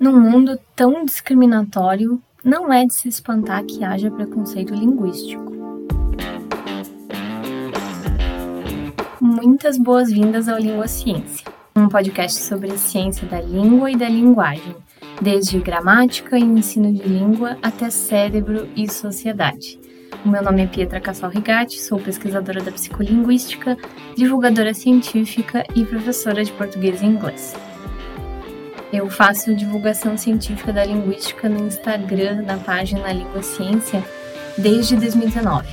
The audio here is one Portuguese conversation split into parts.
Num mundo tão discriminatório, não é de se espantar que haja preconceito linguístico. Muitas boas-vindas ao Língua Ciência, um podcast sobre a ciência da língua e da linguagem, desde gramática e ensino de língua até cérebro e sociedade. O meu nome é Pietra Cassal Rigatti, sou pesquisadora da psicolinguística, divulgadora científica e professora de português e inglês. Eu faço divulgação científica da linguística no Instagram, na página Língua Ciência, desde 2019.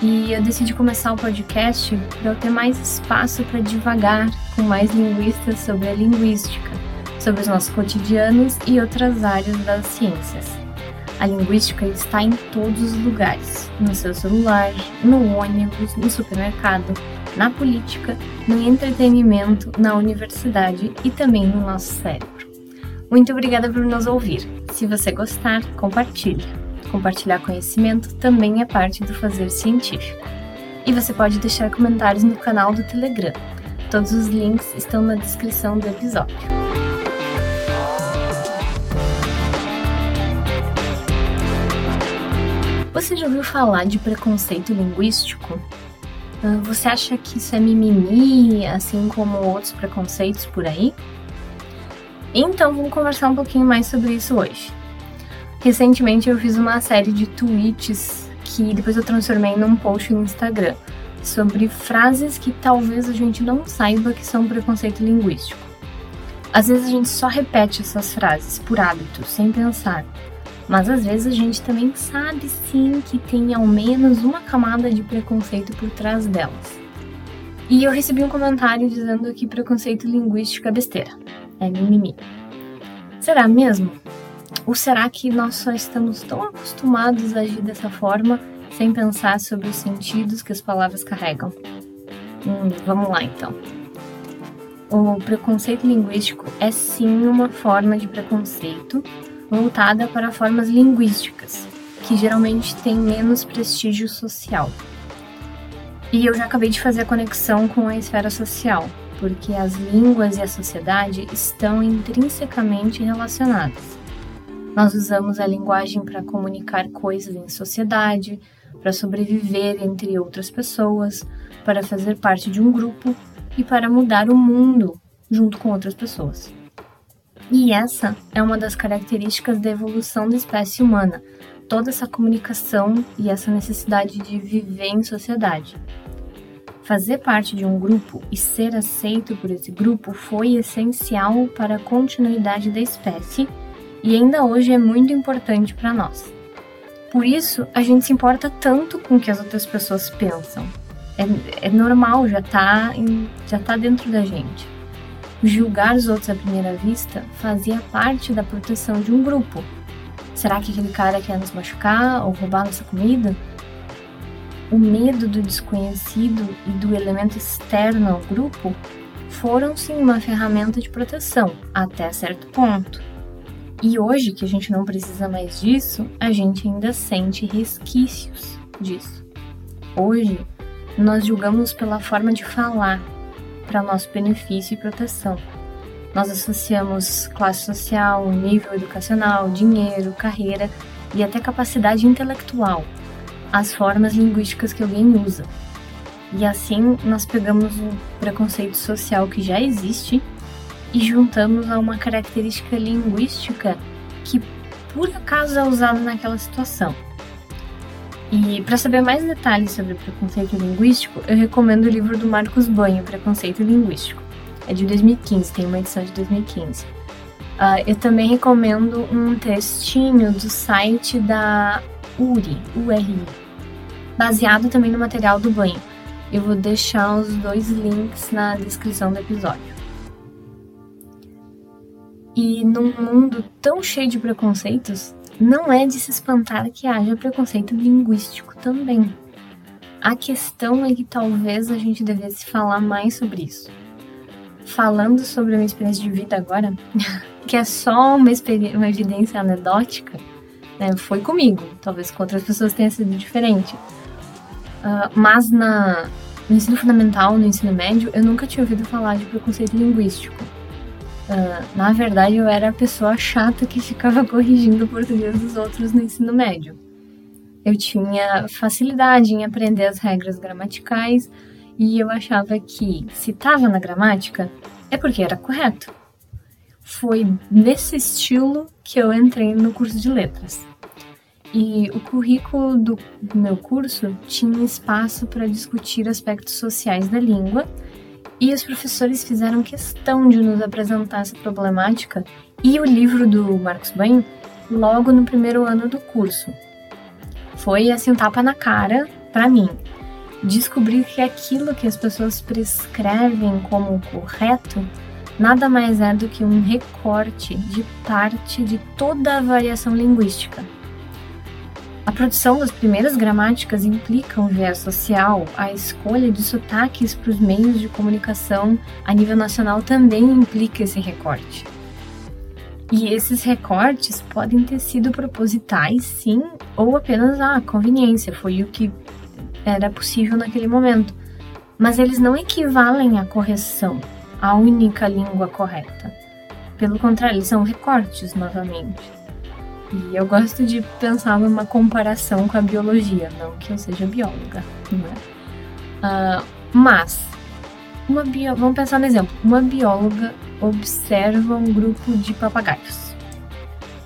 E eu decidi começar o podcast para eu ter mais espaço para divagar com mais linguistas sobre a linguística, sobre os nossos cotidianos e outras áreas das ciências. A linguística está em todos os lugares: no seu celular, no ônibus, no supermercado, na política, no entretenimento, na universidade e também no nosso cérebro. Muito obrigada por nos ouvir. Se você gostar, compartilhe. Compartilhar conhecimento também é parte do fazer científico. E você pode deixar comentários no canal do Telegram. Todos os links estão na descrição do episódio. Você já ouviu falar de preconceito linguístico? Ah, você acha que isso é mimimi, assim como outros preconceitos por aí? Então vamos conversar um pouquinho mais sobre isso hoje. Recentemente eu fiz uma série de tweets que depois eu transformei num post no Instagram sobre frases que talvez a gente não saiba que são preconceito linguístico. Às vezes a gente só repete essas frases por hábito, sem pensar. Mas às vezes a gente também sabe sim que tem ao menos uma camada de preconceito por trás delas. E eu recebi um comentário dizendo que preconceito linguístico é besteira é mimimi. Será mesmo? Ou será que nós só estamos tão acostumados a agir dessa forma sem pensar sobre os sentidos que as palavras carregam? Hum, vamos lá então. O preconceito linguístico é sim uma forma de preconceito voltada para formas linguísticas, que geralmente têm menos prestígio social. E eu já acabei de fazer a conexão com a esfera social, porque as línguas e a sociedade estão intrinsecamente relacionadas. Nós usamos a linguagem para comunicar coisas em sociedade, para sobreviver entre outras pessoas, para fazer parte de um grupo e para mudar o mundo junto com outras pessoas. E essa é uma das características da evolução da espécie humana, toda essa comunicação e essa necessidade de viver em sociedade. Fazer parte de um grupo e ser aceito por esse grupo foi essencial para a continuidade da espécie e ainda hoje é muito importante para nós. Por isso, a gente se importa tanto com o que as outras pessoas pensam. É, é normal, já está já tá dentro da gente. Julgar os outros à primeira vista fazia parte da proteção de um grupo. Será que aquele cara quer nos machucar ou roubar nossa comida? O medo do desconhecido e do elemento externo ao grupo foram sim uma ferramenta de proteção até certo ponto. E hoje, que a gente não precisa mais disso, a gente ainda sente resquícios disso. Hoje, nós julgamos pela forma de falar, para nosso benefício e proteção. Nós associamos classe social, nível educacional, dinheiro, carreira e até capacidade intelectual as formas linguísticas que alguém usa. E assim nós pegamos o preconceito social que já existe e juntamos a uma característica linguística que por acaso é usada naquela situação. E para saber mais detalhes sobre preconceito linguístico, eu recomendo o livro do Marcos Banho, Preconceito Linguístico. É de 2015, tem uma edição de 2015. Uh, ah, eu também recomendo um textinho do site da URI, URI, baseado também no material do banho. Eu vou deixar os dois links na descrição do episódio. E num mundo tão cheio de preconceitos, não é de se espantar que haja preconceito linguístico também. A questão é que talvez a gente devesse falar mais sobre isso. Falando sobre a minha experiência de vida agora, que é só uma, uma evidência anedótica, né, foi comigo. Talvez com outras pessoas tenha sido diferente. Uh, mas na, no ensino fundamental, no ensino médio, eu nunca tinha ouvido falar de preconceito linguístico. Uh, na verdade, eu era a pessoa chata que ficava corrigindo o português dos outros no ensino médio. Eu tinha facilidade em aprender as regras gramaticais e eu achava que se estava na gramática é porque era correto. Foi nesse estilo que eu entrei no curso de letras. E o currículo do meu curso tinha espaço para discutir aspectos sociais da língua, e os professores fizeram questão de nos apresentar essa problemática e o livro do Marcos Bain logo no primeiro ano do curso. Foi assim um tapa na cara para mim. Descobrir que aquilo que as pessoas prescrevem como correto nada mais é do que um recorte de parte de toda a variação linguística a produção das primeiras gramáticas implica um viés social, a escolha de sotaques para os meios de comunicação a nível nacional também implica esse recorte. E esses recortes podem ter sido propositais, sim, ou apenas a ah, conveniência, foi o que era possível naquele momento. Mas eles não equivalem à correção, à única língua correta. Pelo contrário, eles são recortes novamente. E eu gosto de pensar numa comparação com a biologia, não que eu seja bióloga, né? Uh, mas, uma bio... vamos pensar no exemplo: uma bióloga observa um grupo de papagaios.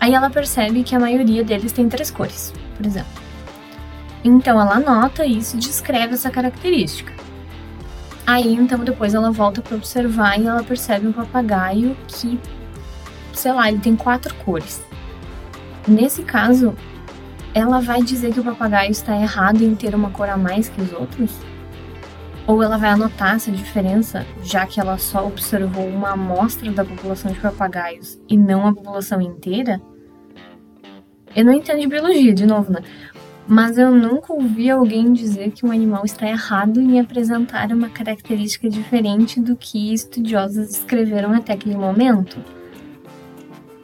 Aí ela percebe que a maioria deles tem três cores, por exemplo. Então ela anota isso e descreve essa característica. Aí então depois ela volta para observar e ela percebe um papagaio que, sei lá, ele tem quatro cores. Nesse caso, ela vai dizer que o papagaio está errado em ter uma cor a mais que os outros? Ou ela vai anotar essa diferença, já que ela só observou uma amostra da população de papagaios e não a população inteira? Eu não entendo de biologia, de novo, né? Mas eu nunca ouvi alguém dizer que um animal está errado em apresentar uma característica diferente do que estudiosos escreveram até aquele momento.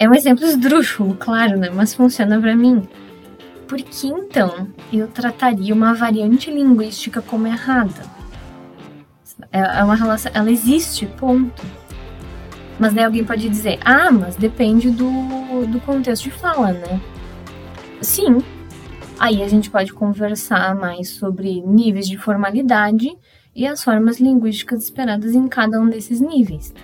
É um exemplo esdrúxulo, claro, né? Mas funciona para mim. Por que então eu trataria uma variante linguística como errada? É, é uma relação, ela existe, ponto. Mas daí alguém pode dizer, ah, mas depende do, do contexto de fala, né? Sim. Aí a gente pode conversar mais sobre níveis de formalidade e as formas linguísticas esperadas em cada um desses níveis.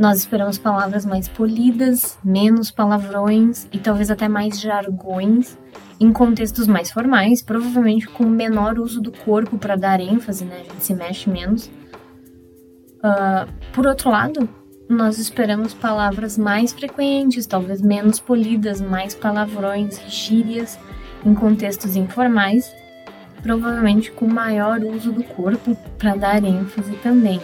Nós esperamos palavras mais polidas, menos palavrões e talvez até mais jargões em contextos mais formais, provavelmente com menor uso do corpo para dar ênfase, né? A gente se mexe menos. Uh, por outro lado, nós esperamos palavras mais frequentes, talvez menos polidas, mais palavrões, gírias em contextos informais, provavelmente com maior uso do corpo para dar ênfase também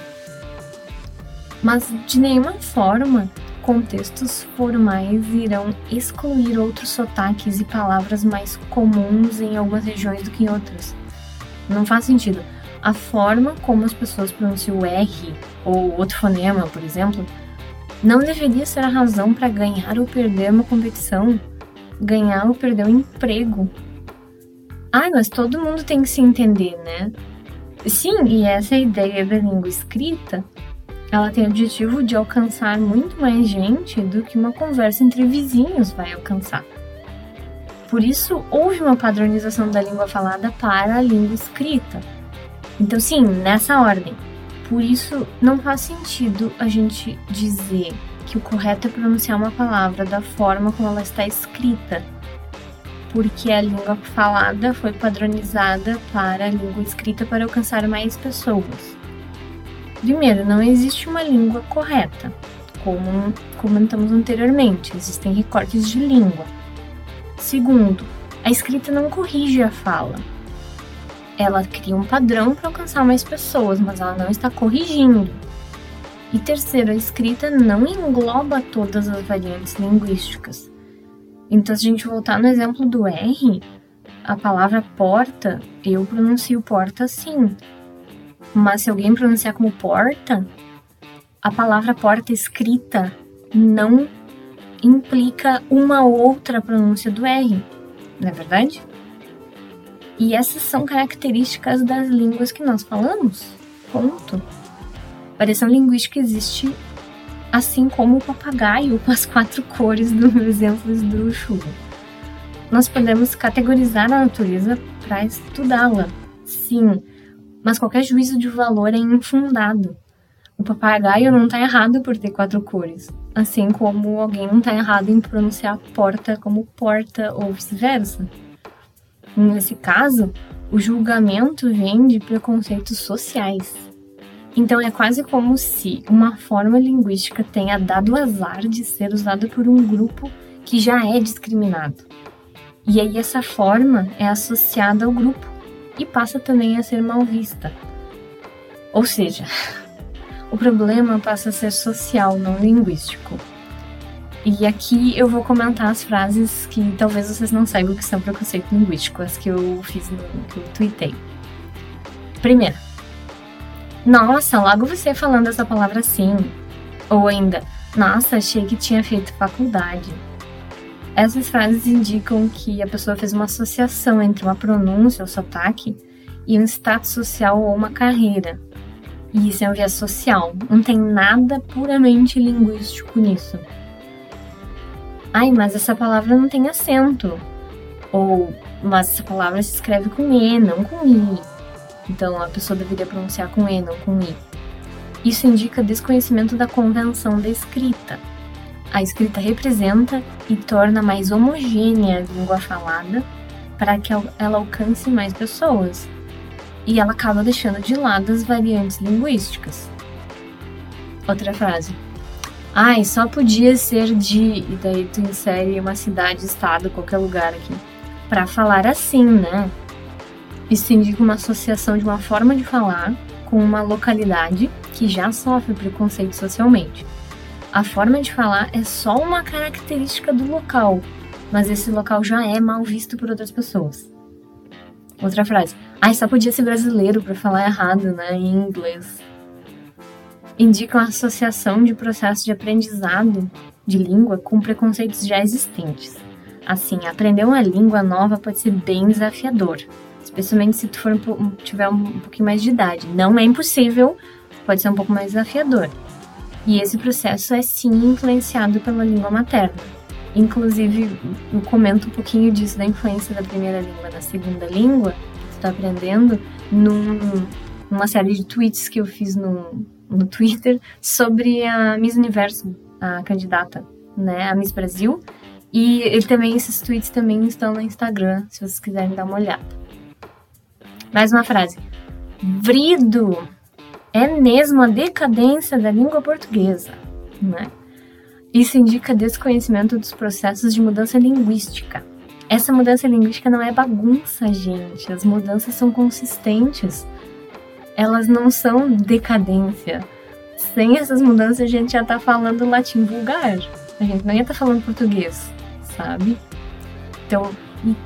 mas de nenhuma forma contextos formais irão excluir outros sotaques e palavras mais comuns em algumas regiões do que em outras. Não faz sentido. A forma como as pessoas pronunciam o R ou outro fonema, por exemplo, não deveria ser a razão para ganhar ou perder uma competição, ganhar ou perder um emprego. Ah, mas todo mundo tem que se entender, né? Sim, e essa é a ideia da língua escrita ela tem o objetivo de alcançar muito mais gente do que uma conversa entre vizinhos vai alcançar. Por isso, houve uma padronização da língua falada para a língua escrita. Então, sim, nessa ordem. Por isso, não faz sentido a gente dizer que o correto é pronunciar uma palavra da forma como ela está escrita, porque a língua falada foi padronizada para a língua escrita para alcançar mais pessoas. Primeiro, não existe uma língua correta, como comentamos anteriormente, existem recortes de língua. Segundo, a escrita não corrige a fala. Ela cria um padrão para alcançar mais pessoas, mas ela não está corrigindo. E terceiro, a escrita não engloba todas as variantes linguísticas. Então, se a gente voltar no exemplo do R, a palavra porta, eu pronuncio porta sim, mas se alguém pronunciar como porta, a palavra porta escrita não implica uma outra pronúncia do R, não é verdade? E essas são características das línguas que nós falamos. Ponto. Variação linguística existe assim como o papagaio com as quatro cores do exemplo do chuva. Nós podemos categorizar a natureza para estudá-la, sim, mas qualquer juízo de valor é infundado. O papagaio não está errado por ter quatro cores, assim como alguém não está errado em pronunciar porta como porta ou vice-versa. Nesse caso, o julgamento vem de preconceitos sociais. Então é quase como se uma forma linguística tenha dado azar de ser usada por um grupo que já é discriminado. E aí essa forma é associada ao grupo e passa também a ser mal vista. Ou seja, o problema passa a ser social, não linguístico. E aqui eu vou comentar as frases que talvez vocês não saibam que são preconceito linguístico, as que eu fiz no que eu tuitei. Primeira. Nossa, logo você falando essa palavra assim. Ou ainda, nossa, achei que tinha feito faculdade. Essas frases indicam que a pessoa fez uma associação entre uma pronúncia ou sotaque e um status social ou uma carreira. E isso é um viés social, não tem nada puramente linguístico nisso. Ai, mas essa palavra não tem acento. Ou, mas essa palavra se escreve com E, não com I. Então a pessoa deveria pronunciar com E, não com I. Isso indica desconhecimento da convenção da escrita. A escrita representa e torna mais homogênea a língua falada para que ela alcance mais pessoas. E ela acaba deixando de lado as variantes linguísticas. Outra frase. Ai, só podia ser de. E daí tu insere uma cidade, estado, qualquer lugar aqui. Para falar assim, né? Isso indica uma associação de uma forma de falar com uma localidade que já sofre preconceito socialmente. A forma de falar é só uma característica do local, mas esse local já é mal visto por outras pessoas. Outra frase. Ai, só podia ser brasileiro para falar errado, né? Em inglês indicam a associação de processos de aprendizado de língua com preconceitos já existentes. Assim, aprender uma língua nova pode ser bem desafiador, especialmente se tu for, tiver um pouquinho mais de idade. Não é impossível, pode ser um pouco mais desafiador. E esse processo é sim influenciado pela língua materna. Inclusive, eu comento um pouquinho disso da influência da primeira língua na segunda língua, que está aprendendo, num, numa série de tweets que eu fiz no, no Twitter sobre a Miss Universo, a candidata, né, a Miss Brasil. E ele também, esses tweets também estão no Instagram, se vocês quiserem dar uma olhada. Mais uma frase. Vrido é mesmo a decadência da língua portuguesa, né? Isso indica desconhecimento dos processos de mudança linguística. Essa mudança linguística não é bagunça, gente. As mudanças são consistentes elas não são decadência. Sem essas mudanças, a gente já tá falando latim vulgar. A gente não ia estar tá falando português, sabe? Então,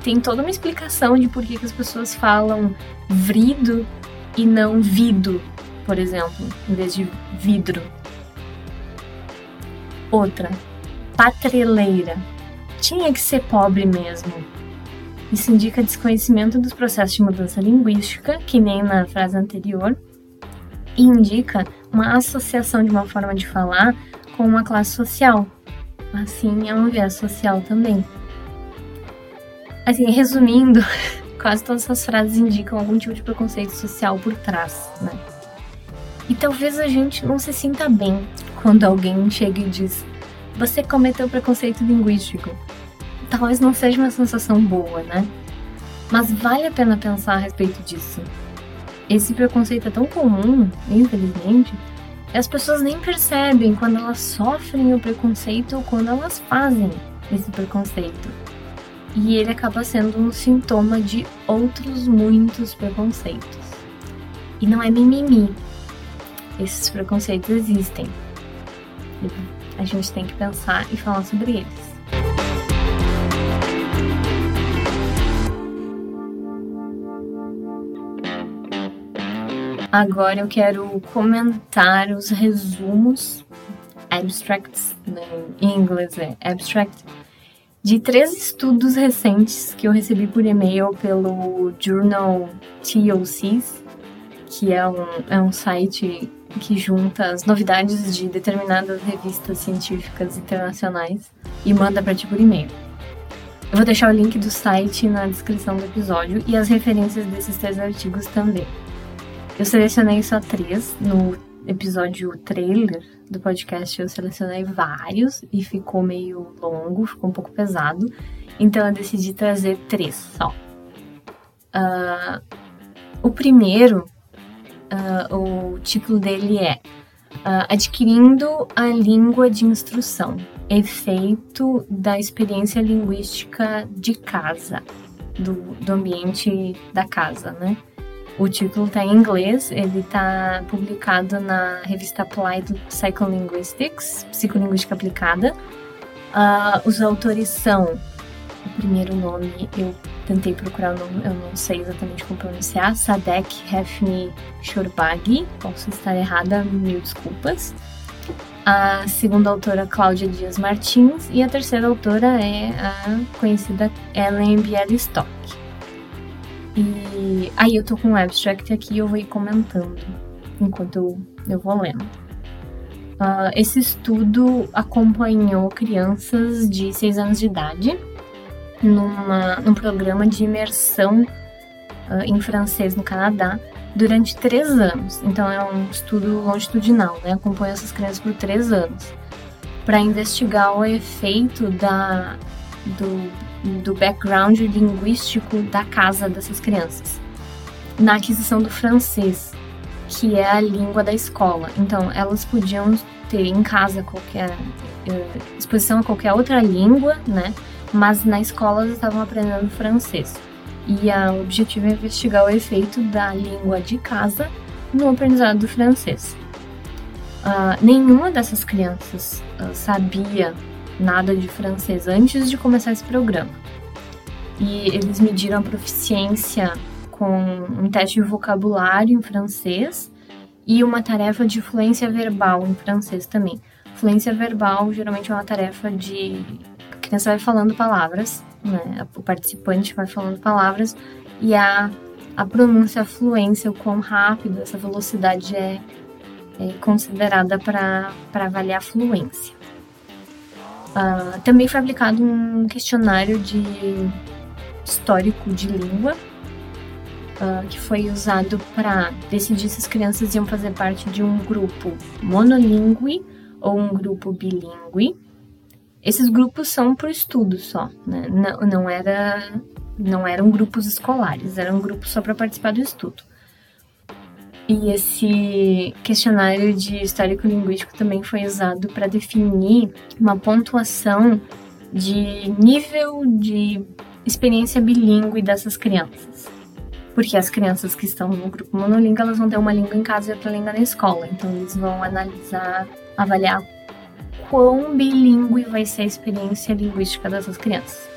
tem toda uma explicação de por que, que as pessoas falam vrido e não vido, por exemplo, em vez de vidro. Outra, patreleira. Tinha que ser pobre mesmo. Isso indica desconhecimento dos processos de mudança linguística, que nem na frase anterior, e indica uma associação de uma forma de falar com uma classe social. Assim, é um viés social também. Assim, resumindo, quase todas essas frases indicam algum tipo de preconceito social por trás, né? E talvez a gente não se sinta bem quando alguém chega e diz: Você cometeu preconceito linguístico talvez não seja uma sensação boa, né? Mas vale a pena pensar a respeito disso. Esse preconceito é tão comum, infelizmente, e as pessoas nem percebem quando elas sofrem o preconceito ou quando elas fazem esse preconceito. E ele acaba sendo um sintoma de outros muitos preconceitos. E não é mimimi. Esses preconceitos existem. A gente tem que pensar e falar sobre eles. Agora eu quero comentar os resumos, abstracts, né? em inglês é abstract, de três estudos recentes que eu recebi por e-mail pelo Journal TOCs, que é um, é um site que junta as novidades de determinadas revistas científicas internacionais e manda para ti por e-mail. Eu vou deixar o link do site na descrição do episódio e as referências desses três artigos também. Eu selecionei só três. No episódio trailer do podcast eu selecionei vários e ficou meio longo, ficou um pouco pesado. Então eu decidi trazer três só. Uh, o primeiro, uh, o título dele é uh, Adquirindo a Língua de Instrução Efeito da Experiência Linguística de Casa, do, do ambiente da casa, né? O título está em inglês, ele está publicado na revista Applied Psycholinguistics, Psicolinguística Aplicada. Uh, os autores são, o primeiro nome eu tentei procurar o nome, eu não sei exatamente como pronunciar, Sadek Hefni Shorbagi, posso estar errada, mil desculpas. A segunda autora, Cláudia Dias Martins, e a terceira autora é a conhecida Ellen Bialystock. E aí eu tô com o abstract aqui eu vou ir comentando enquanto eu, eu vou lendo. Uh, esse estudo acompanhou crianças de 6 anos de idade numa, num programa de imersão uh, em francês no Canadá durante três anos. Então é um estudo longitudinal, né? Acompanha essas crianças por três anos para investigar o efeito da, do, do background linguístico da casa dessas crianças na aquisição do francês, que é a língua da escola. Então elas podiam ter em casa qualquer uh, exposição a qualquer outra língua, né? Mas na escola eles estavam aprendendo francês. E a, o objetivo é investigar o efeito da língua de casa no aprendizado do francês. Uh, nenhuma dessas crianças uh, sabia nada de francês antes de começar esse programa. E eles mediram a proficiência com um teste de vocabulário em francês e uma tarefa de fluência verbal em francês também. Fluência verbal geralmente é uma tarefa de criança vai falando palavras, né? O participante vai falando palavras e a, a pronúncia, a fluência, o quão rápido, essa velocidade é, é considerada para avaliar a fluência. Uh, também foi aplicado um questionário de histórico de língua, uh, que foi usado para decidir se as crianças iam fazer parte de um grupo monolíngue ou um grupo bilíngue. Esses grupos são para o estudo só, né? Não, não, era, não eram grupos escolares, eram grupos só para participar do estudo. E esse questionário de histórico-linguístico também foi usado para definir uma pontuação de nível de experiência bilíngue dessas crianças. Porque as crianças que estão no grupo monolíngue, elas vão ter uma língua em casa e outra língua na escola. Então, eles vão analisar, avaliar quão bilíngue vai ser a experiência linguística dessas crianças.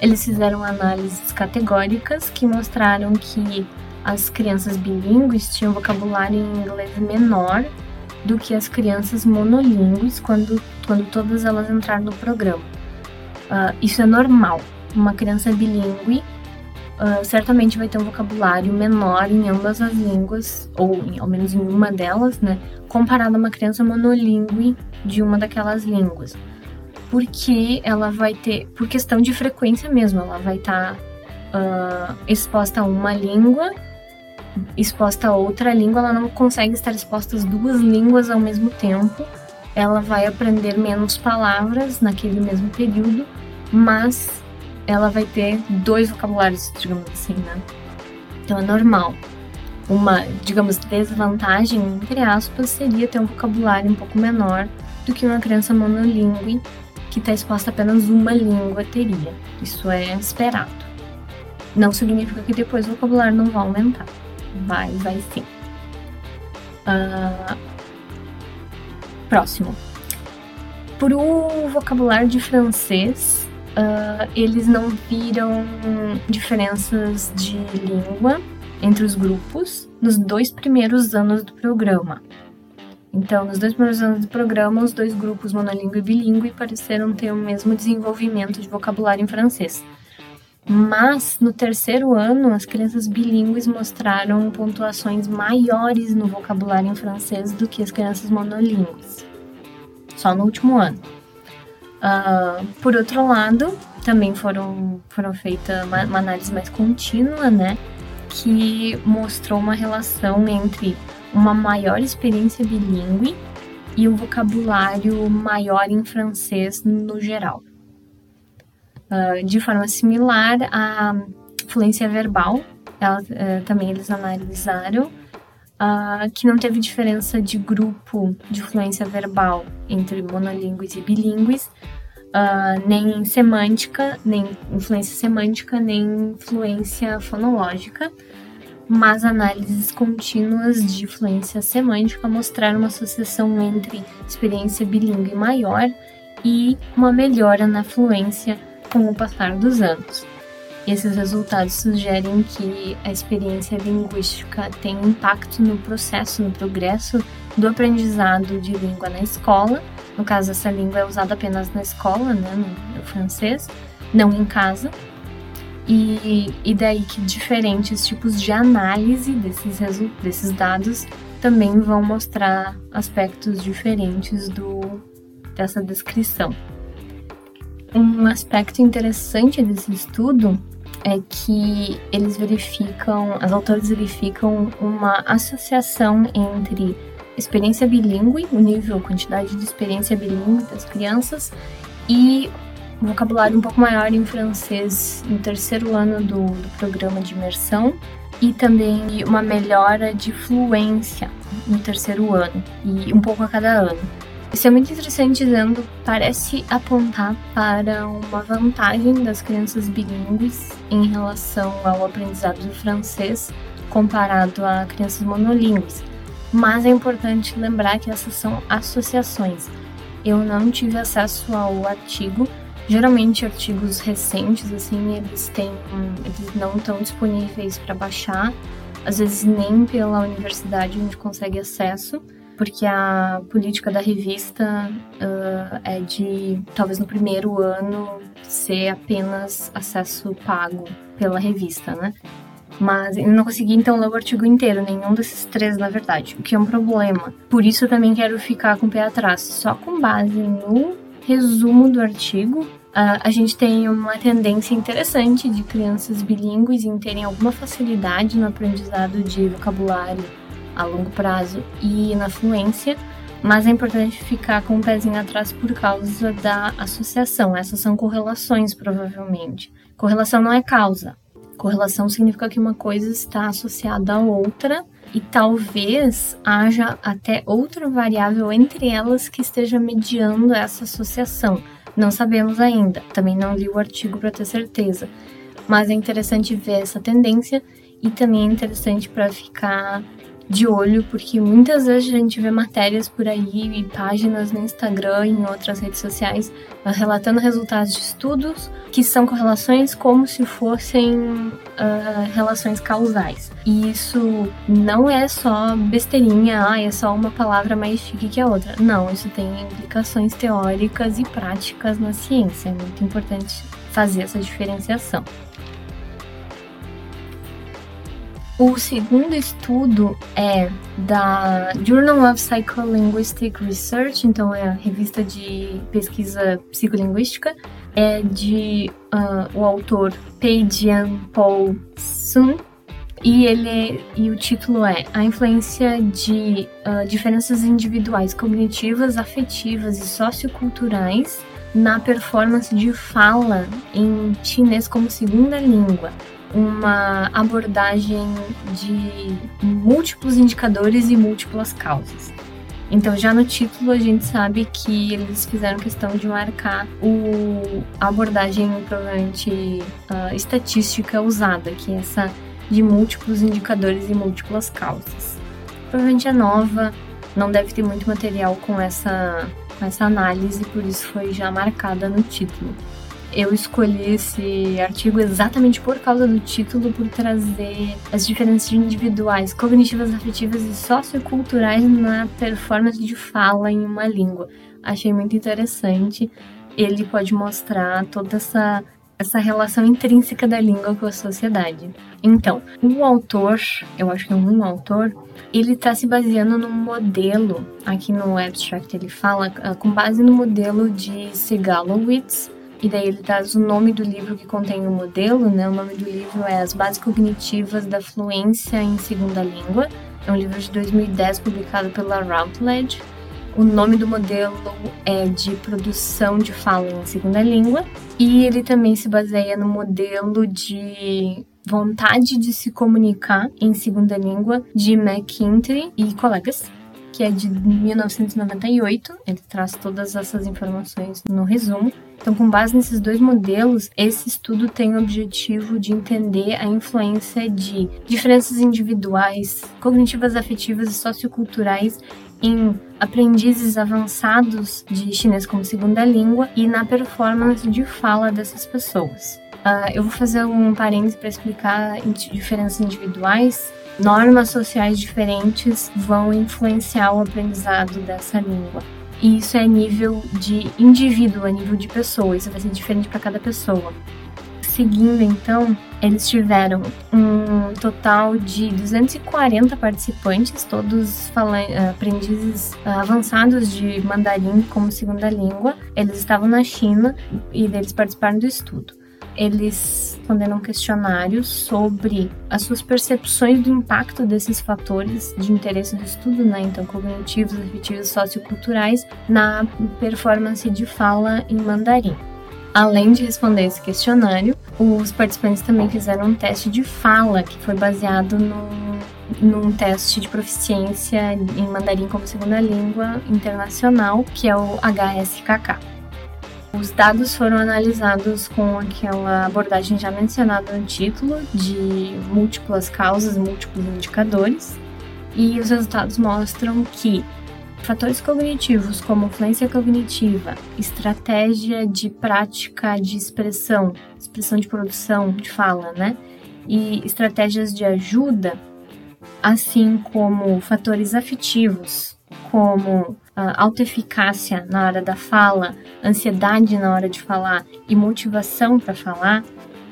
Eles fizeram análises categóricas que mostraram que as crianças bilíngues tinham vocabulário em inglês menor do que as crianças monolíngues quando, quando todas elas entraram no programa. Uh, isso é normal. Uma criança bilíngue uh, certamente vai ter um vocabulário menor em ambas as línguas, ou em, ao menos em uma delas, né? Comparado a uma criança monolíngue de uma daquelas línguas. Porque ela vai ter, por questão de frequência mesmo, ela vai estar tá, uh, exposta a uma língua, exposta a outra língua, ela não consegue estar exposta às duas línguas ao mesmo tempo. Ela vai aprender menos palavras naquele mesmo período, mas ela vai ter dois vocabulários, digamos assim, né? Então é normal. Uma, digamos, desvantagem, entre aspas, seria ter um vocabulário um pouco menor do que uma criança monolíngue que está exposta a apenas uma língua teria. Isso é esperado. Não significa que depois o vocabulário não vai aumentar. Vai, vai sim. Uh, próximo. Para o vocabulário de francês, uh, eles não viram diferenças de língua entre os grupos nos dois primeiros anos do programa. Então, nos dois primeiros anos do programa, os dois grupos monolíngue e bilíngue pareceram ter o mesmo desenvolvimento de vocabulário em francês. Mas no terceiro ano, as crianças bilíngues mostraram pontuações maiores no vocabulário em francês do que as crianças monolíngues. Só no último ano. Uh, por outro lado, também foram, foram feita uma, uma análise mais contínua, né? Que mostrou uma relação entre uma maior experiência bilíngue e um vocabulário maior em francês no geral. Uh, de forma similar, a fluência verbal, ela, uh, também eles analisaram uh, que não teve diferença de grupo de fluência verbal entre monolíngues e bilíngues, nem semântica, nem influência semântica, nem influência fonológica mas análises contínuas de fluência semântica mostraram uma associação entre experiência bilíngue maior e uma melhora na fluência com o passar dos anos. Esses resultados sugerem que a experiência linguística tem impacto no processo, no progresso do aprendizado de língua na escola. No caso, essa língua é usada apenas na escola, né, no francês, não em casa, e, e daí que diferentes tipos de análise desses, desses dados também vão mostrar aspectos diferentes do, dessa descrição. Um aspecto interessante desse estudo é que eles verificam, as autores verificam uma associação entre experiência bilíngue, o nível, quantidade de experiência bilíngue das crianças e um vocabulário um pouco maior em francês no terceiro ano do, do programa de imersão e também uma melhora de fluência no terceiro ano e um pouco a cada ano. Isso é muito interessante, dizendo, parece apontar para uma vantagem das crianças bilíngues em relação ao aprendizado do francês comparado a crianças monolíngues. Mas é importante lembrar que essas são associações. Eu não tive acesso ao artigo, Geralmente artigos recentes assim, eles têm eles não estão disponíveis para baixar, às vezes nem pela universidade gente consegue acesso, porque a política da revista uh, é de talvez no primeiro ano ser apenas acesso pago pela revista, né? Mas eu não consegui então ler o artigo inteiro, nenhum desses três, na verdade, o que é um problema. Por isso eu também quero ficar com o pé atrás. Só com base no resumo do artigo, uh, a gente tem uma tendência interessante de crianças bilíngues em terem alguma facilidade no aprendizado de vocabulário a longo prazo e na fluência, mas é importante ficar com o um pezinho atrás por causa da associação. Essas são correlações, provavelmente. Correlação não é causa. Correlação significa que uma coisa está associada à outra e talvez haja até outra variável entre elas que esteja mediando essa associação. Não sabemos ainda, também não li o artigo para ter certeza, mas é interessante ver essa tendência e também é interessante para ficar de olho, porque muitas vezes a gente vê matérias por aí e páginas no Instagram e em outras redes sociais uh, relatando resultados de estudos que são correlações como se fossem uh, relações causais. E isso não é só besteirinha, ah, é só uma palavra mais chique que a outra. Não, isso tem implicações teóricas e práticas na ciência. É muito importante fazer essa diferenciação. O segundo estudo é da Journal of Psycholinguistic Research, então é a revista de pesquisa psicolinguística, é de uh, o autor Peijian Paul Sun, e ele é, e o título é A influência de uh, diferenças individuais cognitivas, afetivas e socioculturais na performance de fala em chinês como segunda língua uma abordagem de múltiplos indicadores e múltiplas causas. Então, já no título, a gente sabe que eles fizeram questão de marcar o, a abordagem, provavelmente, uh, estatística usada, que é essa de múltiplos indicadores e múltiplas causas. Provavelmente é nova, não deve ter muito material com essa, com essa análise, por isso foi já marcada no título eu escolhi esse artigo exatamente por causa do título, por trazer as diferenças individuais, cognitivas, afetivas e socioculturais na performance de fala em uma língua. Achei muito interessante. Ele pode mostrar toda essa essa relação intrínseca da língua com a sociedade. Então, o autor, eu acho que é um autor, ele está se baseando num modelo, aqui no abstract ele fala, com base no modelo de Segalowitz, e daí ele traz o nome do livro que contém o modelo, né? O nome do livro é As Bases Cognitivas da Fluência em Segunda Língua. É um livro de 2010 publicado pela Routledge. O nome do modelo é de produção de fala em segunda língua e ele também se baseia no modelo de vontade de se comunicar em segunda língua de McKinty e colegas que é de 1998. Ele traz todas essas informações no resumo. Então, com base nesses dois modelos, esse estudo tem o objetivo de entender a influência de diferenças individuais, cognitivas, afetivas e socioculturais em aprendizes avançados de chinês como segunda língua e na performance de fala dessas pessoas. Uh, eu vou fazer um parênteses para explicar diferenças individuais normas sociais diferentes vão influenciar o aprendizado dessa língua. E isso é nível de indivíduo, a nível de pessoa, isso vai ser diferente para cada pessoa. Seguindo, então, eles tiveram um total de 240 participantes, todos aprendizes avançados de mandarim como segunda língua. Eles estavam na China e eles participaram do estudo eles responderam um questionário sobre as suas percepções do impacto desses fatores de interesse do estudo, né, então cognitivos, afetivos, socioculturais, na performance de fala em mandarim. Além de responder esse questionário, os participantes também fizeram um teste de fala que foi baseado num, num teste de proficiência em mandarim como segunda língua internacional, que é o HSKK. Os dados foram analisados com aquela abordagem já mencionada no título, de múltiplas causas, múltiplos indicadores, e os resultados mostram que fatores cognitivos como fluência cognitiva, estratégia de prática de expressão, expressão de produção, de fala, né? E estratégias de ajuda, assim como fatores afetivos, como uh, autoeficácia na hora da fala, ansiedade na hora de falar e motivação para falar,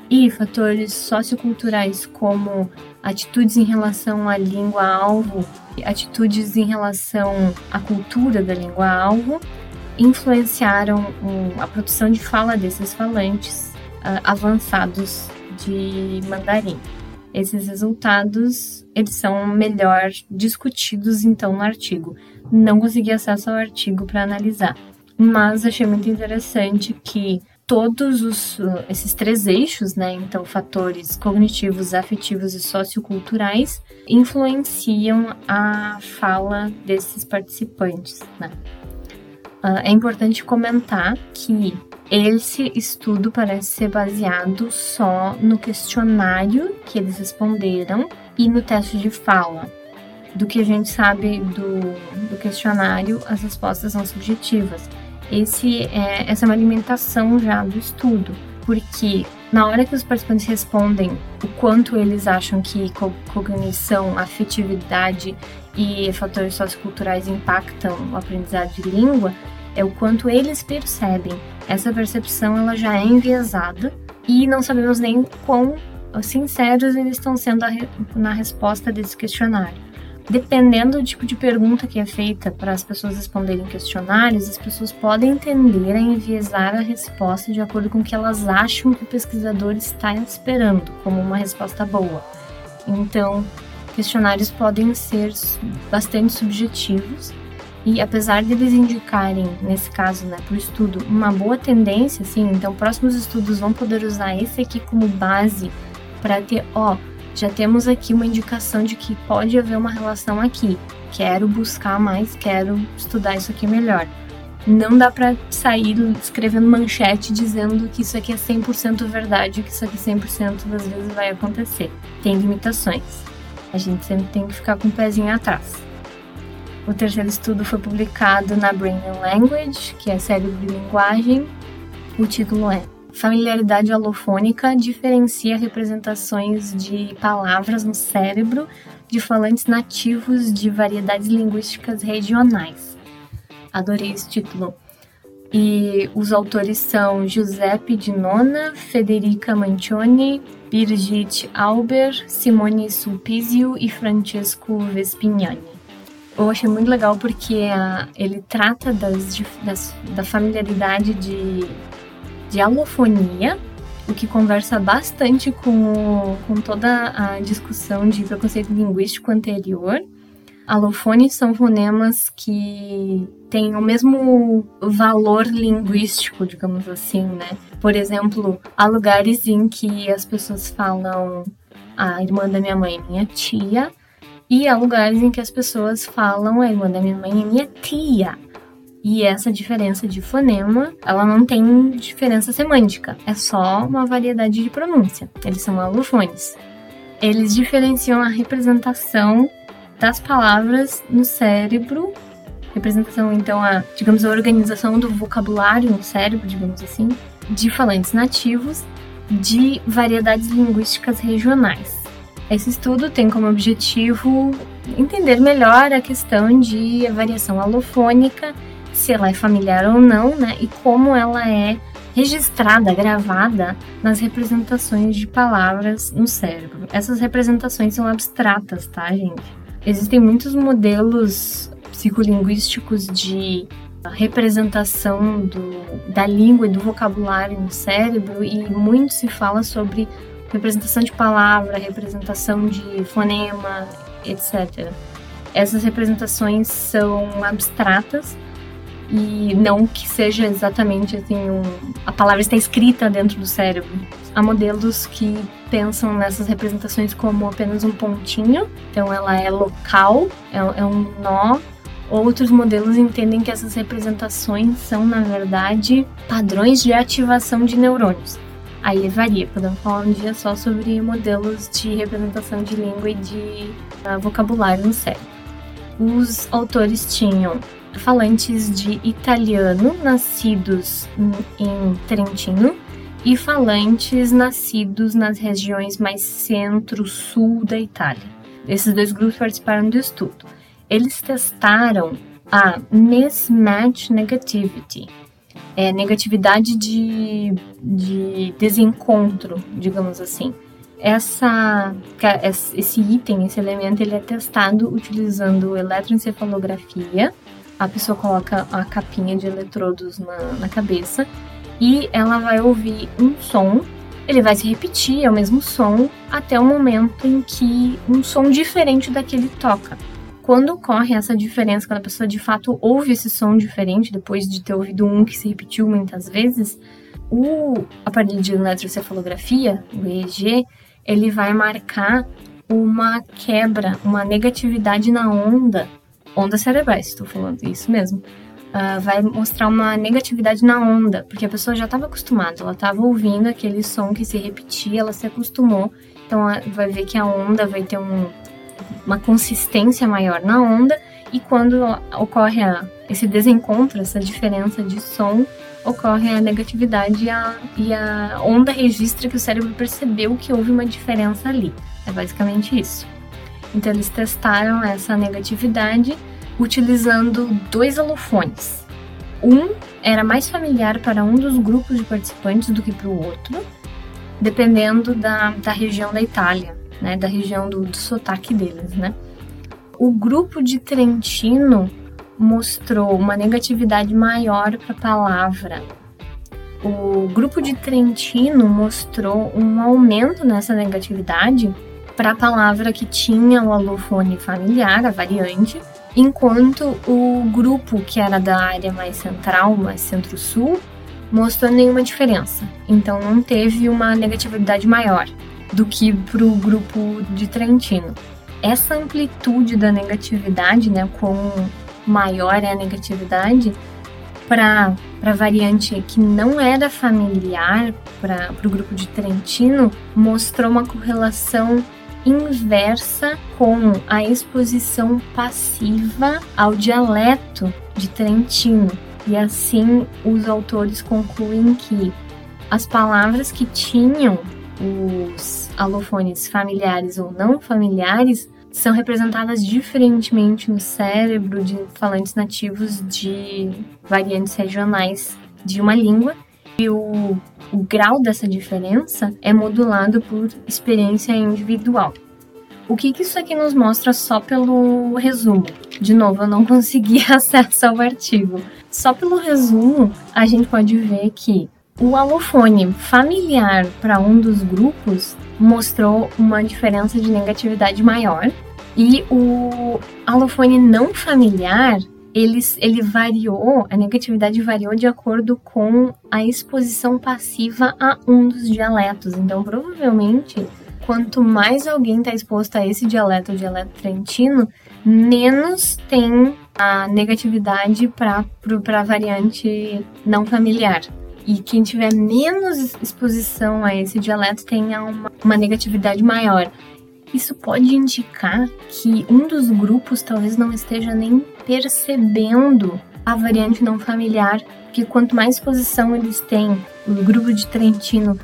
e fatores socioculturais como atitudes em relação à língua-alvo, atitudes em relação à cultura da língua-alvo, influenciaram a produção de fala desses falantes uh, avançados de mandarim. Esses resultados, eles são melhor discutidos então no artigo. Não consegui acesso ao artigo para analisar, mas achei muito interessante que todos os, esses três eixos, né, então fatores cognitivos, afetivos e socioculturais, influenciam a fala desses participantes, né. Uh, é importante comentar que esse estudo parece ser baseado só no questionário que eles responderam e no teste de fala. Do que a gente sabe do, do questionário, as respostas são subjetivas. Esse é, essa é uma alimentação já do estudo, porque na hora que os participantes respondem o quanto eles acham que cognição, afetividade e fatores socioculturais impactam o aprendizado de língua, é o quanto eles percebem. Essa percepção ela já é enviesada e não sabemos nem quão sinceros eles estão sendo na resposta desse questionário. Dependendo do tipo de pergunta que é feita para as pessoas responderem questionários, as pessoas podem tender a enviesar a resposta de acordo com o que elas acham que o pesquisador está esperando como uma resposta boa. Então, questionários podem ser bastante subjetivos e apesar de eles indicarem, nesse caso, né, para o estudo, uma boa tendência, assim, então próximos estudos vão poder usar esse aqui como base para ter, ó, já temos aqui uma indicação de que pode haver uma relação aqui. Quero buscar mais, quero estudar isso aqui melhor. Não dá para sair escrevendo manchete dizendo que isso aqui é 100% verdade, que isso aqui 100% das vezes vai acontecer. Tem limitações. A gente sempre tem que ficar com o pezinho atrás. O terceiro estudo foi publicado na Brain and Language, que é cérebro de linguagem. O título é Familiaridade alofônica diferencia representações de palavras no cérebro de falantes nativos de variedades linguísticas regionais. Adorei esse título. E os autores são Giuseppe Di Nona, Federica Mancioni, Birgit Auber, Simone Sulpizio e Francesco Vespignani. Eu achei muito legal porque a, ele trata das, das, da familiaridade de, de alofonia, o que conversa bastante com, com toda a discussão de preconceito linguístico anterior. Alofones são fonemas que têm o mesmo valor linguístico, digamos assim, né? Por exemplo, há lugares em que as pessoas falam a irmã da minha mãe, minha tia, e há lugares em que as pessoas falam a irmã da minha mãe é minha tia. E essa diferença de fonema, ela não tem diferença semântica, é só uma variedade de pronúncia. Eles são alofones. Eles diferenciam a representação das palavras no cérebro, representação então a, digamos, a organização do vocabulário no cérebro, digamos assim, de falantes nativos de variedades linguísticas regionais. Esse estudo tem como objetivo entender melhor a questão de variação alofônica se ela é familiar ou não, né? E como ela é registrada, gravada nas representações de palavras no cérebro. Essas representações são abstratas, tá, gente? Existem muitos modelos psicolinguísticos de representação do, da língua e do vocabulário no cérebro e muito se fala sobre representação de palavra, representação de fonema, etc. Essas representações são abstratas, e não que seja exatamente assim um, a palavra está escrita dentro do cérebro. Há modelos que pensam nessas representações como apenas um pontinho, então ela é local, é, é um nó. Outros modelos entendem que essas representações são, na verdade, padrões de ativação de neurônios. Aí varia, podemos falar um dia só sobre modelos de representação de língua e de uh, vocabulário no cérebro. Os autores tinham falantes de italiano nascidos em Trentino e falantes nascidos nas regiões mais centro-sul da Itália. Esses dois grupos participaram do estudo. Eles testaram a mismatch negativity, é negatividade de, de desencontro, digamos assim. Essa, esse item, esse elemento, ele é testado utilizando eletroencefalografia a pessoa coloca a capinha de eletrodos na, na cabeça e ela vai ouvir um som, ele vai se repetir, é o mesmo som, até o momento em que um som diferente daquele toca. Quando ocorre essa diferença, quando a pessoa de fato ouve esse som diferente, depois de ter ouvido um que se repetiu muitas vezes, o aparelho de eletrocefalografia, o EEG, ele vai marcar uma quebra, uma negatividade na onda ondas cerebrais, estou falando isso mesmo. Uh, vai mostrar uma negatividade na onda, porque a pessoa já estava acostumada, ela estava ouvindo aquele som que se repetia, ela se acostumou, então vai ver que a onda vai ter um, uma consistência maior na onda, e quando ocorre a, esse desencontro, essa diferença de som, ocorre a negatividade e a, e a onda registra que o cérebro percebeu que houve uma diferença ali. É basicamente isso. Então eles testaram essa negatividade utilizando dois alofones. Um era mais familiar para um dos grupos de participantes do que para o outro, dependendo da, da região da Itália, né, da região do, do sotaque deles, né. O grupo de Trentino mostrou uma negatividade maior para a palavra. O grupo de Trentino mostrou um aumento nessa negatividade para a palavra que tinha o alofone familiar, a variante, enquanto o grupo que era da área mais central, mais centro-sul, mostrou nenhuma diferença. Então não teve uma negatividade maior do que para o grupo de Trentino. Essa amplitude da negatividade, né, quão maior é a negatividade, para a variante que não era familiar para o grupo de Trentino, mostrou uma correlação inversa com a exposição passiva ao dialeto de Trentino. E assim, os autores concluem que as palavras que tinham os alofones familiares ou não familiares são representadas diferentemente no cérebro de falantes nativos de variantes regionais de uma língua e o, o grau dessa diferença é modulado por experiência individual. O que, que isso aqui nos mostra só pelo resumo? De novo, eu não consegui acesso ao artigo. Só pelo resumo, a gente pode ver que o alofone familiar para um dos grupos mostrou uma diferença de negatividade maior e o alofone não familiar ele, ele variou, a negatividade variou de acordo com a exposição passiva a um dos dialetos. Então, provavelmente, quanto mais alguém está exposto a esse dialeto, o dialeto trentino, menos tem a negatividade para a variante não familiar. E quem tiver menos exposição a esse dialeto tenha uma, uma negatividade maior. Isso pode indicar que um dos grupos talvez não esteja nem percebendo a variante não familiar, porque quanto mais exposição eles têm, o grupo de Trentino,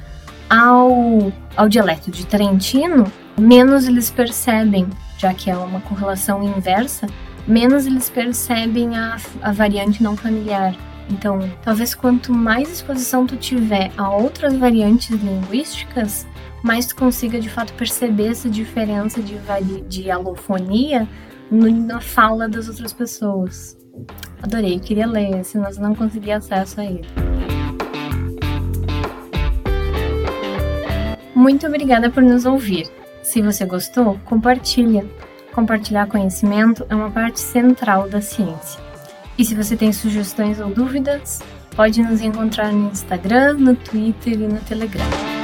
ao, ao dialeto de Trentino, menos eles percebem, já que é uma correlação inversa, menos eles percebem a, a variante não familiar. Então, talvez quanto mais exposição tu tiver a outras variantes linguísticas, mais tu consiga de fato perceber essa diferença de, de alofonia na fala das outras pessoas. Adorei, queria ler, senão eu não consegui acesso a ele. Muito obrigada por nos ouvir. Se você gostou, compartilha. Compartilhar conhecimento é uma parte central da ciência. E se você tem sugestões ou dúvidas, pode nos encontrar no Instagram, no Twitter e no Telegram.